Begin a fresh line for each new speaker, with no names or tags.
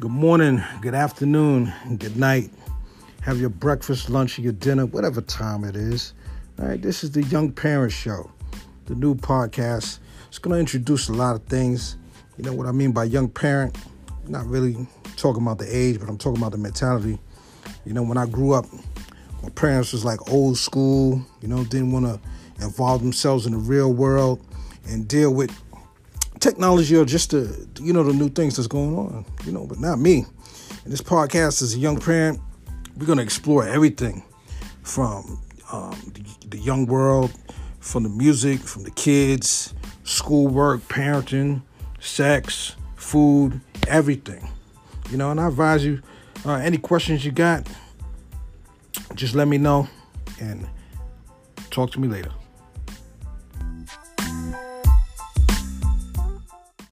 Good morning, good afternoon, good night. Have your breakfast, lunch, or your dinner, whatever time it is. All right, this is the Young Parent Show, the new podcast. It's going to introduce a lot of things. You know what I mean by young parent? Not really talking about the age, but I'm talking about the mentality. You know, when I grew up, my parents was like old school, you know, didn't want to involve themselves in the real world and deal with technology or just the you know the new things that's going on you know but not me. And this podcast as a young parent we're going to explore everything from um, the, the, young world from the music from the kids schoolwork parenting sex food everything. You know and i advise you uh, any questions you got just let me know and talk to me later